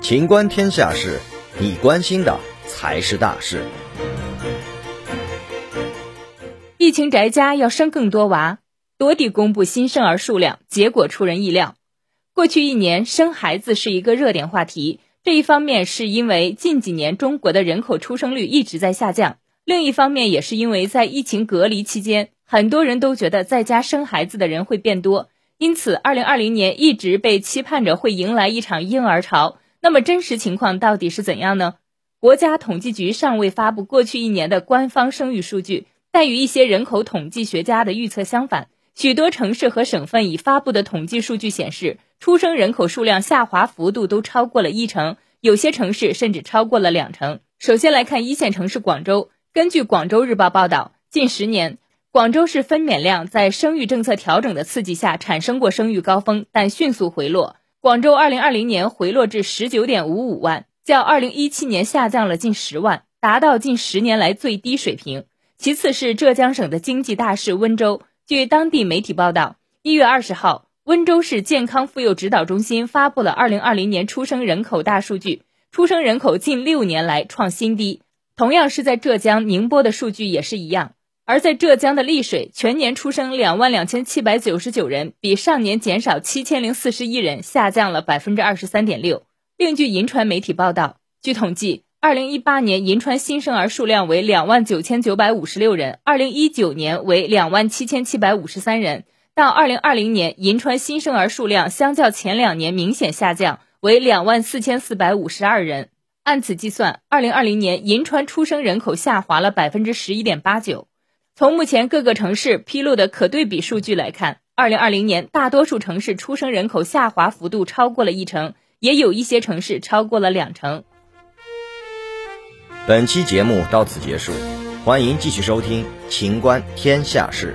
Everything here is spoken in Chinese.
情观天下事，你关心的才是大事。疫情宅家要生更多娃，多地公布新生儿数量，结果出人意料。过去一年，生孩子是一个热点话题。这一方面是因为近几年中国的人口出生率一直在下降，另一方面也是因为在疫情隔离期间，很多人都觉得在家生孩子的人会变多，因此，二零二零年一直被期盼着会迎来一场婴儿潮。那么，真实情况到底是怎样呢？国家统计局尚未发布过去一年的官方生育数据，但与一些人口统计学家的预测相反，许多城市和省份已发布的统计数据显示。出生人口数量下滑幅度都超过了一成，有些城市甚至超过了两成。首先来看一线城市广州，根据广州日报报道，近十年，广州市分娩量在生育政策调整的刺激下产生过生育高峰，但迅速回落。广州2020年回落至19.55万，较2017年下降了近十万，达到近十年来最低水平。其次是浙江省的经济大市温州，据当地媒体报道，一月二十号。温州市健康妇幼指导中心发布了二零二零年出生人口大数据，出生人口近六年来创新低。同样是在浙江宁波的数据也是一样。而在浙江的丽水，全年出生两万两千七百九十九人，比上年减少七千零四十一人，下降了百分之二十三点六。另据银川媒体报道，据统计，二零一八年银川新生儿数量为两万九千九百五十六人，二零一九年为两万七千七百五十三人。到二零二零年，银川新生儿数量相较前两年明显下降，为两万四千四百五十二人。按此计算，二零二零年银川出生人口下滑了百分之十一点八九。从目前各个城市披露的可对比数据来看，二零二零年大多数城市出生人口下滑幅度超过了一成，也有一些城市超过了两成。本期节目到此结束，欢迎继续收听《秦观天下事》。